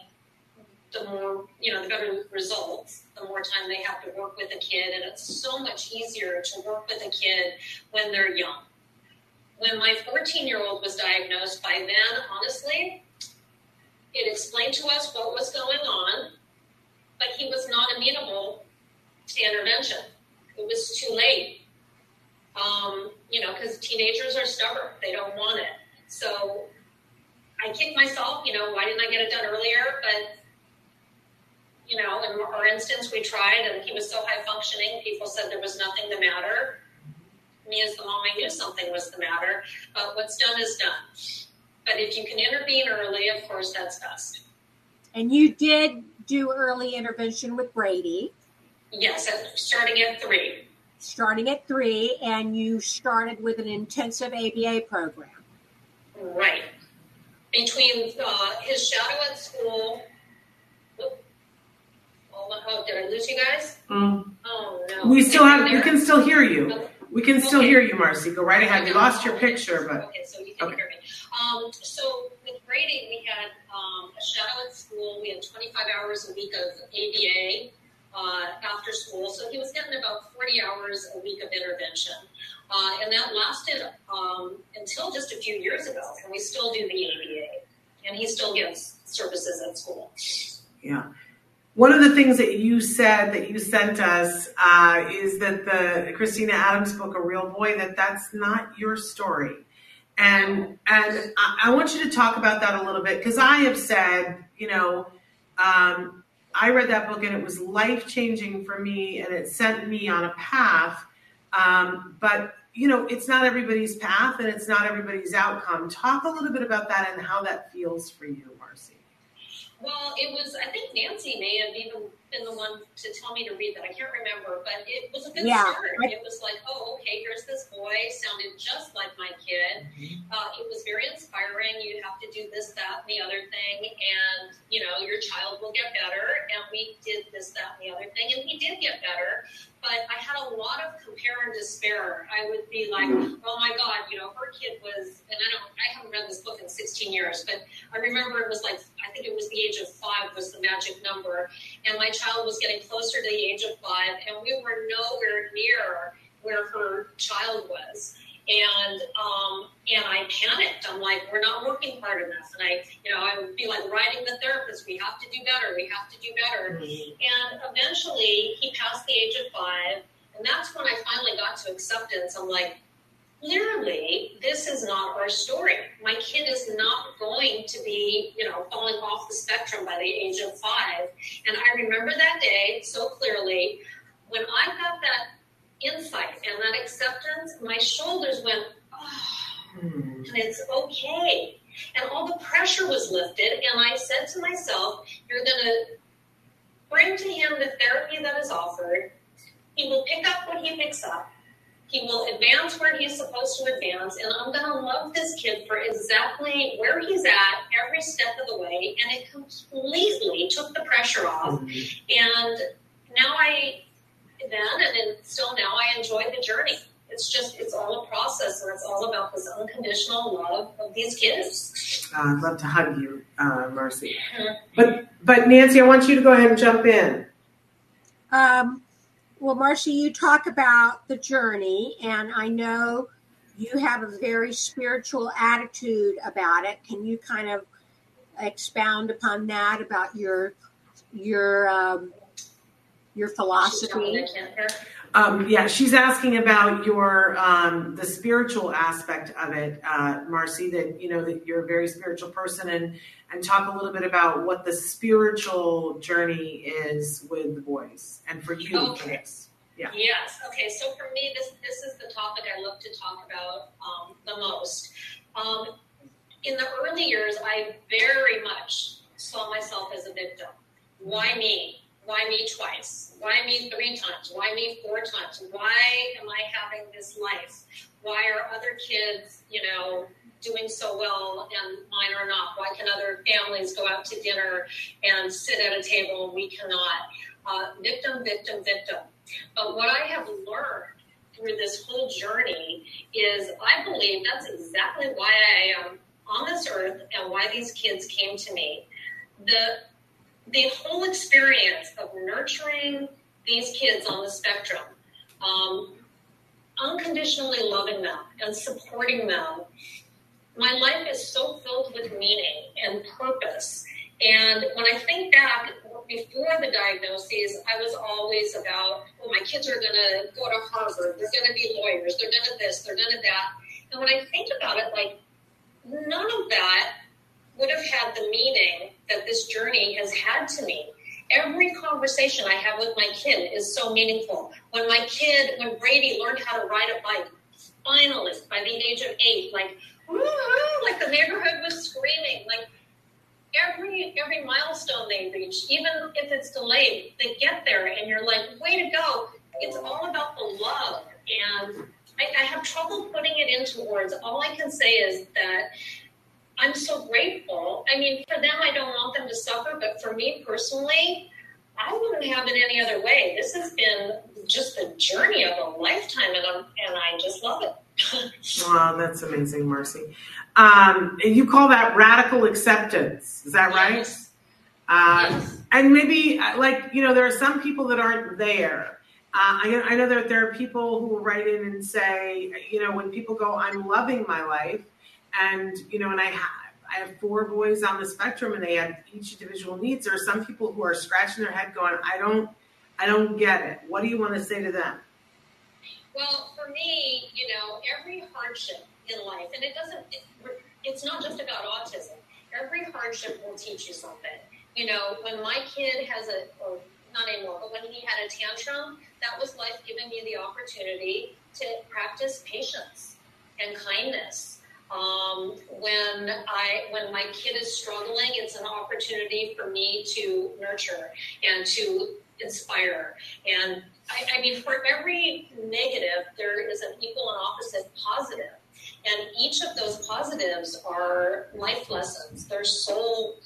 the more, you know, the better results, the more time they have to work with a kid. And it's so much easier to work with a kid when they're young. When my 14 year old was diagnosed, by then, honestly, it explained to us what was going on, but he was not amenable to intervention. It was too late. Um, you know, because teenagers are stubborn, they don't want it. So I kicked myself, you know, why didn't I get it done earlier? But, you know, in our instance, we tried and he was so high functioning, people said there was nothing the matter. Me as the mom, I knew something was the matter, but what's done is done. But if you can intervene early, of course, that's best. And you did do early intervention with Brady. Yes, starting at three. Starting at three, and you started with an intensive ABA program. Right. Between uh, his shadow at school. Whoop. Oh, did I lose you guys? Mm. Oh no. We still have. We There? can still hear you. We can still Okay. hear you, Marcy. Go right ahead. We lost your picture, but Okay, so you can Okay. hear me. Um, so with Brady, we had um, a shadow at school. We had 25 hours a week of ABA uh, after school. So he was getting about 40 hours a week of intervention. Uh, and that lasted um, until just a few years ago. And we still do the ABA. And he still gets services at school. yeah. One of the things that you said that you sent us uh, is that the Christina Adams book, A Real Boy, that that's not your story. And and I, I want you to talk about that a little bit because I have said, you know, um, I read that book and it was life changing for me and it sent me on a path. Um, but you know, it's not everybody's path and it's not everybody's outcome. Talk a little bit about that and how that feels for you. Well, it was, I think Nancy may have even been the one to tell me to read that. I can't remember, but it was a good Yeah. start. It was like, oh, okay, here's this boy, sounded just like my kid. Uh, it was very inspiring. You have to do this, that, and the other thing, and, you know, your child will get better. And we did this, that, and the other thing, and he did get better. But I had a lot of compare and despair. I would be like, mm-hmm. oh my God, you know, her kid was, and I don't, I haven't read this book in 16 years, but I remember it was like, I think it was the age of five was the magic number. And my child was getting closer to the age of five, and we were nowhere near where her child was. And um, and I panicked. I'm like, we're not working hard enough. And I, you know, I would be like writing the therapist, we have to do better, we have to do better. And eventually, he passed the age of five, and that's when I finally got to acceptance. I'm like, clearly, this is not our story. My kid is not going to be, you know, falling off the spectrum by the age of five. And I remember that day so clearly. When I got that insight and that acceptance, my shoulders went, oh, and it's okay. And all the pressure was lifted, and I said to myself, You're going to bring to him the therapy that is offered. He will pick up what he picks up. He will advance where he's supposed to advance, and I'm going to love this kid for exactly where he's at every step of the way. And it completely took the pressure off. Mm-hmm. And now I, then and then still now, I enjoy the journey. It's just, it's all a process, and it's all about this unconditional love of these kids. Uh, I'd love to hug you, uh, Marcy. But but Nancy, I want you to go ahead and jump in. Um, well, Marcia, you talk about the journey, and I know you have a very spiritual attitude about it. Can you kind of expound upon that about your your um, your philosophy? I can't hear. Um, yeah, she's asking about your um, the spiritual aspect of it, uh, Marcy. That you know that you're a very spiritual person, and and talk a little bit about what the spiritual journey is with the boys, and for you. for Okay. this. Yeah. Yes. Okay. So for me, this this is the topic I love to talk about um, the most. Um, in the early years, I very much saw myself as a victim. Why me? Why me twice? Why me three times? Why me four times? Why am I having this life? Why are other kids, you know, doing so well and mine are not? Why can other families go out to dinner and sit at a table and we cannot? Uh, victim, victim, victim. But what I have learned through this whole journey is I believe that's exactly why I am on this earth and why these kids came to me. The the whole experience of nurturing these kids on the spectrum, um, unconditionally loving them and supporting them, my life is so filled with meaning and purpose. And when I think back, before the diagnoses, I was always about, well, my kids are going to go to Harvard, they're going to be lawyers, they're going to this, they're going to that. And when I think about it, like, none of that would have had the meaning that this journey has had to me. Every conversation I have with my kid is so meaningful. When my kid, when Brady learned how to ride a bike, finally, by the age of eight, like, like the neighborhood was screaming, like every every milestone they reach, even if it's delayed, they get there, and you're like, way to go! It's all about the love, and I, I have trouble putting it into words. All I can say is that I'm so grateful. I mean, for them, I don't want them to suffer, but for me personally, I wouldn't have it any other way. This has been just the journey of a lifetime, and, I'm, and I just love it. wow, that's amazing, Marcy. Um, and you call that radical acceptance. Is that right? Yes. Uh, Yes. And maybe, uh, like, you know, there are some people that aren't there. Uh, I, I know that there are people who will write in and say, you know, when people go, I'm loving my life, and, you know, and I have. I have four boys on the spectrum, and they have each individual needs. There are some people who are scratching their head, going, "I don't, I don't get it." What do you want to say to them? Well, for me, you know, every hardship in life, and it doesn't, it, it's not just about autism. Every hardship will teach you something. You know, when my kid has a, or not anymore, but when he had a tantrum, that was life giving me the opportunity to practice patience and kindness. Um, when I, when my kid is struggling, it's an opportunity for me to nurture and to inspire. And I, I mean, for every negative, there is an equal and opposite positive. And each of those positives are life lessons. They're soul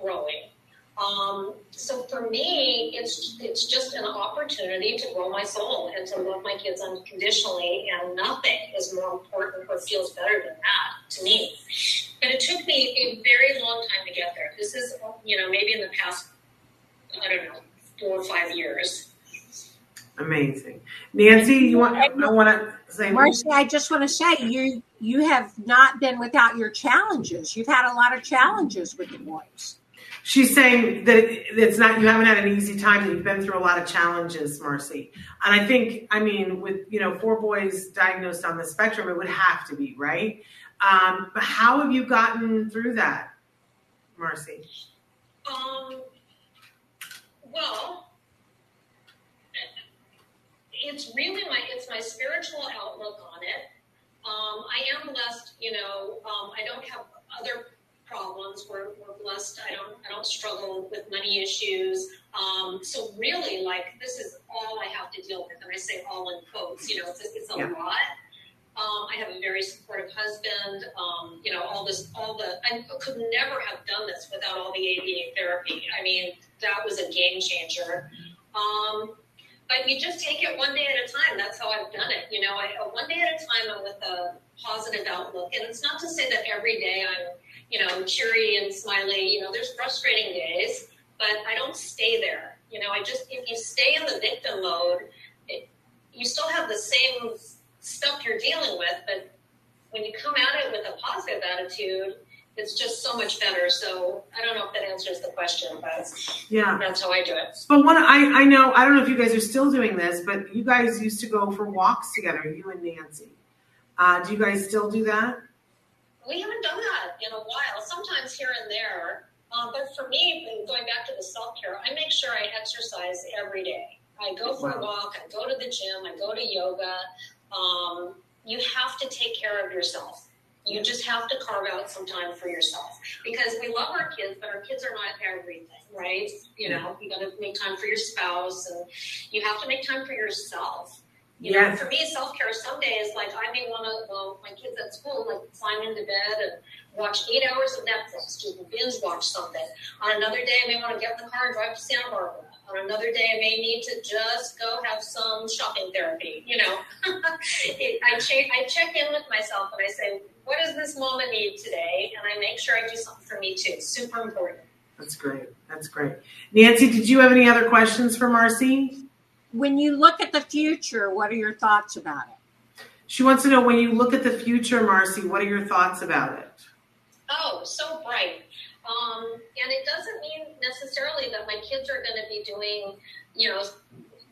growing. Um, so for me, it's it's just an opportunity to grow my soul and to love my kids unconditionally, and nothing is more important or feels better than that to me. But it took me a very long time to get there. This is, you know, maybe in the past, I don't know, four or five years. Amazing, Nancy. You want? I want to say. Marcy, I just want to say you you have not been without your challenges. You've had a lot of challenges with the boys. She's saying that it's not you haven't had an easy time. You've been through a lot of challenges, Marcy. And I think, I mean, with you know four boys diagnosed on the spectrum, it would have to be right. Um, but how have you gotten through that, Marcy? Um, well, it's really my it's my spiritual outlook on it. Um, I am blessed, you know. Um, I don't have other problems. We're, we're blessed. I don't I don't struggle with money issues. Um, so really, like this is all I have to deal with, and I say all in quotes. You know, it's a, it's a Yeah. lot. Um, I have a very supportive husband. Um, you know, all this, all the, I could never have done this without all the ABA therapy. I mean, that was a game changer. Um, but you just take it one day at a time. That's how I've done it. You know, I, uh, one day at a time I'm with a positive outlook. And it's not to say that every day I'm, you know, cheery and smiley. You know, there's frustrating days, but I don't stay there. You know, I just, if you stay in the victim mode, it, you still have the same stuff you're dealing with, but when you come at it with a positive attitude, it's just so much better. So I don't know if that answers the question, but Yeah. that's how I do it. But one, I, I know, I don't know if you guys are still doing this, but you guys used to go for walks together, you and Nancy. Uh, do you guys still do that? We haven't done that in a while, sometimes here and there. Um, but for me, going back to the self care, I make sure I exercise every day. I go for a walk, I go to the gym, I go to yoga. Um, you have to take care of yourself. You just have to carve out some time for yourself because we love our kids, but our kids are not everything, right? You know, you got to make time for your spouse and you have to make time for yourself. You know, for me, self care some days, like I may want to, well, my kids at school, like climb into bed and watch eight hours of Netflix, do binge watch something. On another day, I may want to get in the car and drive to Santa Barbara. On another day, I may need to just go have some shopping therapy. You know, it, I, check, I check in with myself and I say, what does this moment need today? And I make sure I do something for me too. Super important. That's great. That's great. Nancy, did you have any other questions for Marcy? When you look at the future, what are your thoughts about it? She wants to know when you look at the future, Marcy, what are your thoughts about it? Oh, so bright. Um, And it doesn't mean necessarily that my kids are going to be doing, you know,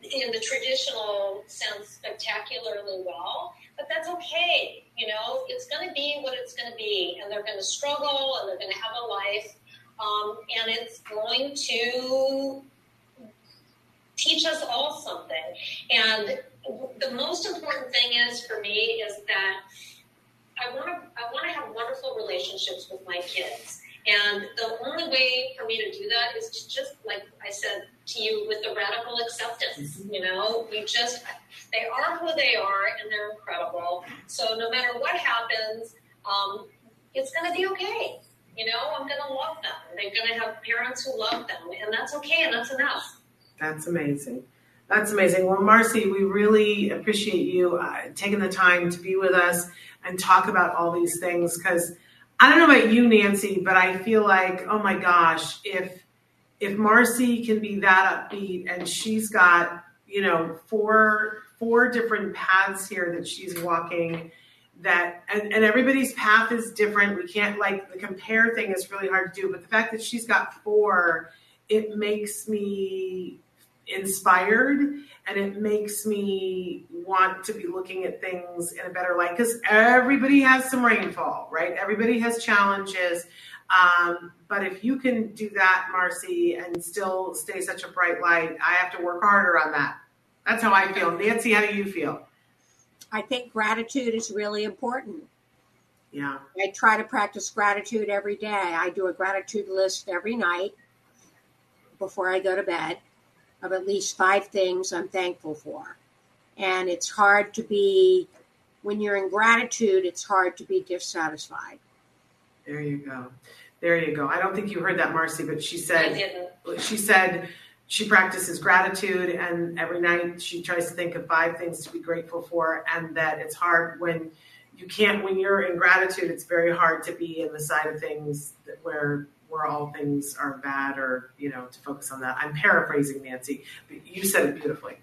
in the traditional sense, spectacularly well, but that's okay. You know, it's going to be what it's going to be, and they're going to struggle and they're going to have a life, um, and it's going to teach us all something. And the most important thing is for me is that I want to I want to have wonderful relationships with my kids. And the only way for me to do that is to just, like I said to you, with the radical acceptance. Mm-hmm. You know, we just, they are who they are and they're incredible. So no matter what happens, um, it's going to be okay. You know, I'm going to love them. They're going to have parents who love them, and that's okay, and that's enough. That's amazing. That's amazing. Well, Marcy, we really appreciate you uh, taking the time to be with us and talk about all these things because I don't know about you, Nancy, but I feel like, oh my gosh, if if Marcy can be that upbeat and she's got, you know, four four different paths here that she's walking that and, and everybody's path is different. We can't like the compare thing is really hard to do, but the fact that she's got four, it makes me inspired and it makes me want to be looking at things in a better light because everybody has some rainfall, right? Everybody has challenges. Um, but if you can do that, Marcy, and still stay such a bright light, I have to work harder on that. That's how I feel. Nancy, how do you feel? I think gratitude is really important. Yeah. I try to practice gratitude every day. I do a gratitude list every night before I go to bed of at least five things I'm thankful for. And it's hard to be, when you're in gratitude, it's hard to be dissatisfied. There you go. There you go. I don't think you heard that, Marcy, but she said, she said, she practices gratitude and every night she tries to think of five things to be grateful for and that it's hard when you can't when you're in gratitude it's very hard to be in the side of things that where where all things are bad or you know to focus on that. I'm paraphrasing nancy but you said it beautifully.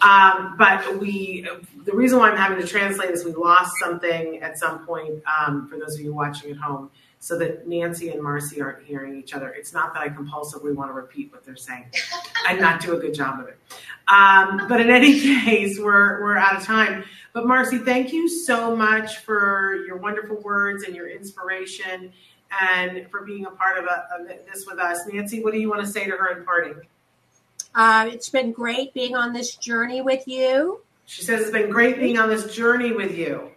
Um, but we the reason why i'm having to translate is we lost something at some point um, for those of you watching at home so that nancy and marcy aren't hearing each other. It's not that i compulsively want to repeat what they're saying. And not do a good job of it. Um, but in any case we're we're out of time. But marcy thank you so much for your wonderful words and your inspiration and for being a part of, a, of this with us. Nancy, what do you want to say to her in parting? Uh, it's been great being on this journey with you. She says it's been great being on this journey with you.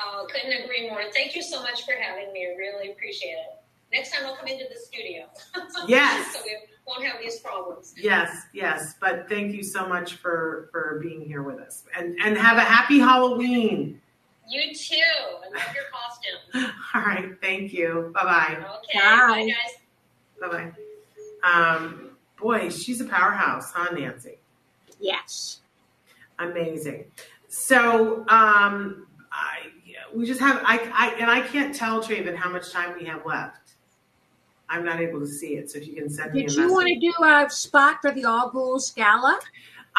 Oh, couldn't agree more. Thank you so much for having me. I really appreciate it. Next time I'll come into the studio. Yes. so we won't have these problems. Yes, yes. But thank you so much for for being here with us. And and have a happy Halloween. You too. I love your costume. All right. Thank you. Bye-bye. Okay. Bye, Bye guys. Bye-bye. Um, boy, she's a powerhouse, huh, Nancy? Yes. Amazing. So, um, I, we just have, I, I, and I can't tell Traven how much time we have left. I'm not able to see it. So if you can send Did me a. Did you want to do a spot for the All Ghouls Gala?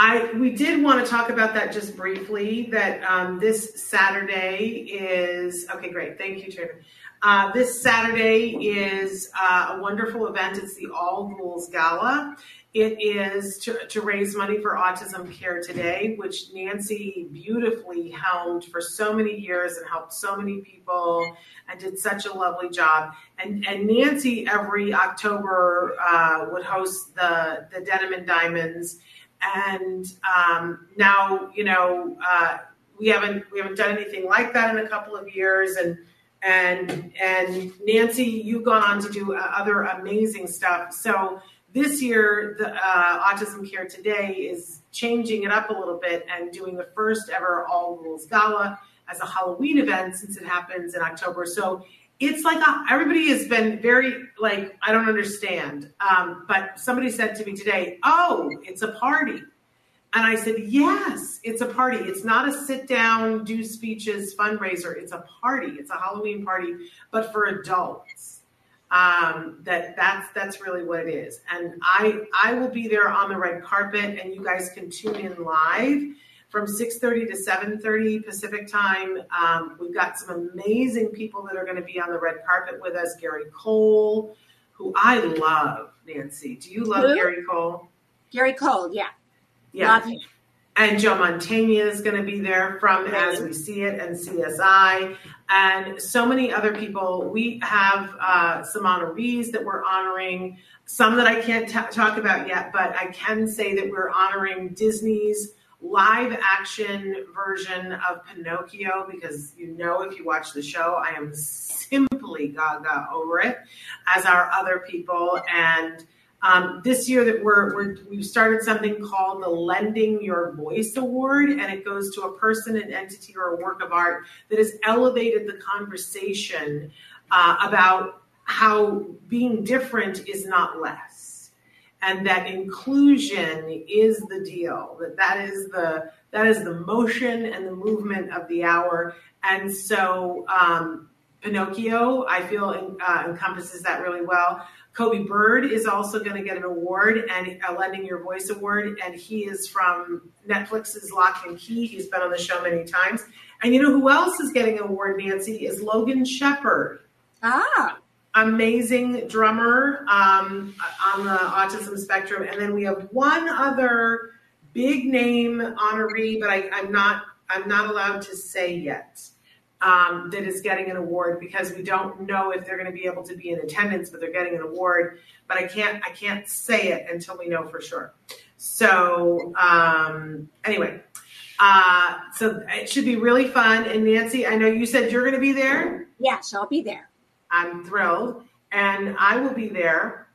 I we did want to talk about that just briefly. That um, this Saturday is okay. Great, thank you, Chairman. Uh, this Saturday is uh, a wonderful event. It's the All Ghouls Gala. It is to, to, raise money for Autism Care Today, which Nancy beautifully helmed for so many years and helped so many people and did such a lovely job. And, and Nancy every October uh, would host the the Denim and Diamonds and um, now you know uh, we haven't we haven't done anything like that in a couple of years. And and and Nancy you've gone on to do uh, other amazing stuff. So this year the uh, autism care today is changing it up a little bit and doing the first ever All Ghouls Gala as a halloween event since it happens in october. So it's like a, everybody has been very like I don't understand. Um, but somebody said to me today, "Oh, it's a party," and I said, "Yes, it's a party. It's not a sit down, do speeches fundraiser. It's a party. It's a Halloween party, but for adults." Um, that that's that's really what it is. And I I will be there on the red carpet, and you guys can tune in live from 6.30 to 7.30 pacific time um, we've got some amazing people that are going to be on the red carpet with us gary cole who I love, Nancy. Do you love Who? Gary Cole? Gary Cole, yeah. Yeah. Love him. And Joe Mantegna is going to be there from As We See It and CSI, and so many other people. We have uh, some honorees that we're honoring, some that I can't ta talk about yet, but I can say that we're honoring Disney's live action version of Pinocchio because you know, if you watch the show, I am simply gaga over it, as are other people. And um, this year that we're, we're we've started something called the Lending Your Voice Award, and it goes to a person, an entity, or a work of art that has elevated the conversation uh, about how being different is not less, and that inclusion is the deal. That that is the that is the motion and the movement of the hour, and so. Um, Pinocchio, I feel uh, encompasses that really well. Coby Bird is also going to get an award and a Lending Your Voice award, and he is from Netflix's Lock and Key. He's been on the show many times. And you know who else is getting an award, Nancy? Is Logan Shepard. Ah, Amazing drummer um, on the autism spectrum. And then we have one other big name honoree, but I, I'm not I'm not allowed to say yet um, that is getting an award because we don't know if they're going to be able to be in attendance, but they're getting an award. But I can't I can't say it until we know for sure. So um, anyway, uh, so it should be really fun. And Nancy, I know you said you're going to be there. yes, I'll be there. I'm thrilled, and I will be there.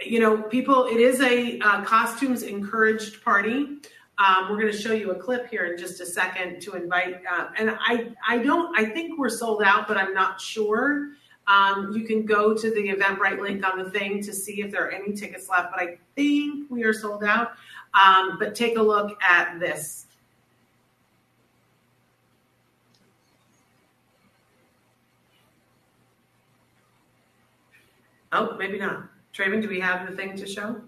You know, people, it is a uh, costumes encouraged party. Um, we're going to show you a clip here in just a second to invite. Uh, and I, I don't, I think we're sold out, but I'm not sure. Um, you can go to the Eventbrite link on the thing to see if there are any tickets left, but I think we are sold out. Um, but take a look at this. Oh, maybe not. Traven, do we have the thing to show?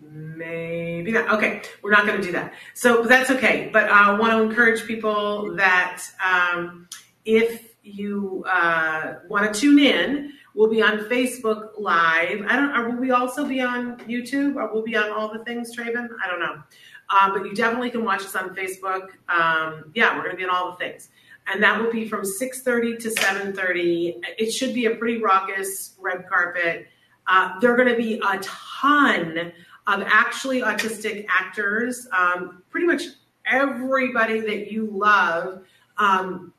Maybe not. Okay, we're not going to do that. So that's okay. But I want to encourage people that um, if you uh, want to tune in, we'll be on Facebook Live. I don't. Will we also be on YouTube? Or will we be on all the things, Traven? I don't know. Um, but you definitely can watch us on Facebook. Um, yeah, we're going to be on all the things and that will be from 6.30 to 7.30 it should be a pretty raucous red carpet. Uh, there are going to be a ton of actually autistic actors. Um, pretty much everybody that you love um,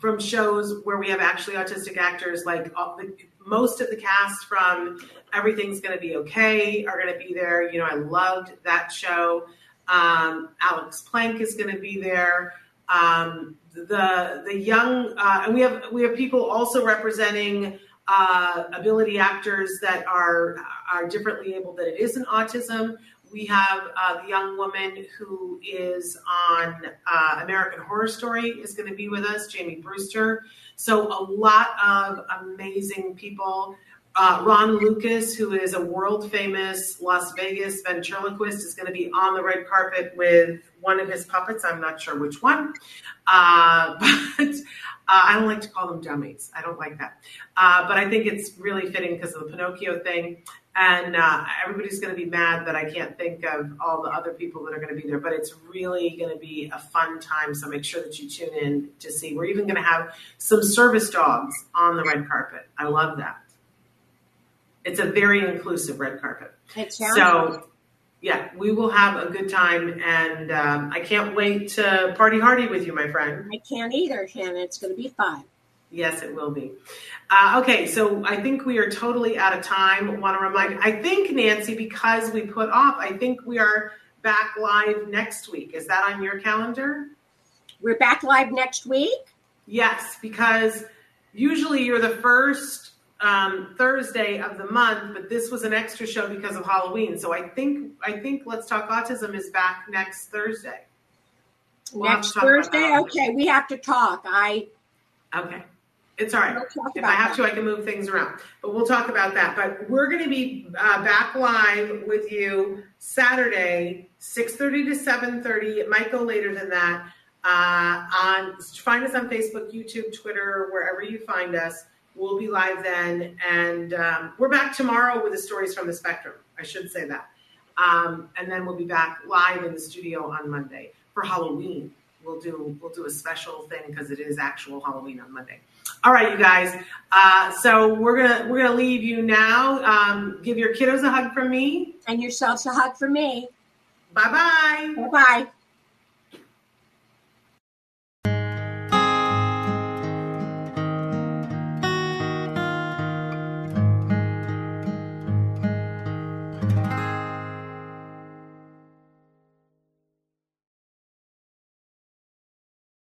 from shows where we have actually autistic actors like all the, most of the cast from everything's going to be okay are going to be there. You know i loved that show. Um, alex plank is going to be there. Um, the the young uh, and we have we have people also representing uh, ability actors that are are differently able that it isn't autism. We have uh, the young woman who is on uh, American Horror Story is going to be with us, Jamie Brewer. So a lot of amazing people. Uh, Ron Lucas, who is a world famous Las Vegas ventriloquist, is going to be on the red carpet with one of his puppets. I'm not sure which one, uh, but uh, I don't like to call them dummies. I don't like that. Uh, but I think it's really fitting because of the Pinocchio thing. And uh, everybody's going to be mad that I can't think of all the other people that are going to be there. But it's really going to be a fun time. So make sure that you tune in to see. We're even going to have some service dogs on the red carpet. I love that. It's a very inclusive red carpet. So, yeah, we will have a good time, and um, I can't wait to party hardy with you, my friend. I can't either, Shannon. It's going to be fun. Yes, it will be. Uh, okay, so I think we are totally out of time. Want to remind? I think Nancy, because we put off, I think we are back live next week. Is that on your calendar? We're back live next week. Yes, because usually you're the first um, Thursday of the month, but this was an extra show because of Halloween. So I think I think Let's Talk Autism is back next Thursday. We'll next to talk about Thursday. Okay, we have to talk. I Okay. It's all right. We'll If I have that. to, I can move things around. But we'll talk about that. But we're going to be uh, back live with you Saturday, 6.30 to 7.30. It might go later than that. Uh, on Find us on Facebook, YouTube, Twitter, wherever you find us. We'll be live then, and um, we're back tomorrow with the stories from the spectrum. I should say that, um, and then we'll be back live in the studio on Monday for Halloween. We'll do we'll do a special thing because it is actual Halloween on Monday. All right, you guys. Uh, so we're gonna we're gonna leave you now. Um, give your kiddos a hug from me. And yourselves a hug from me. Bye bye. Bye bye.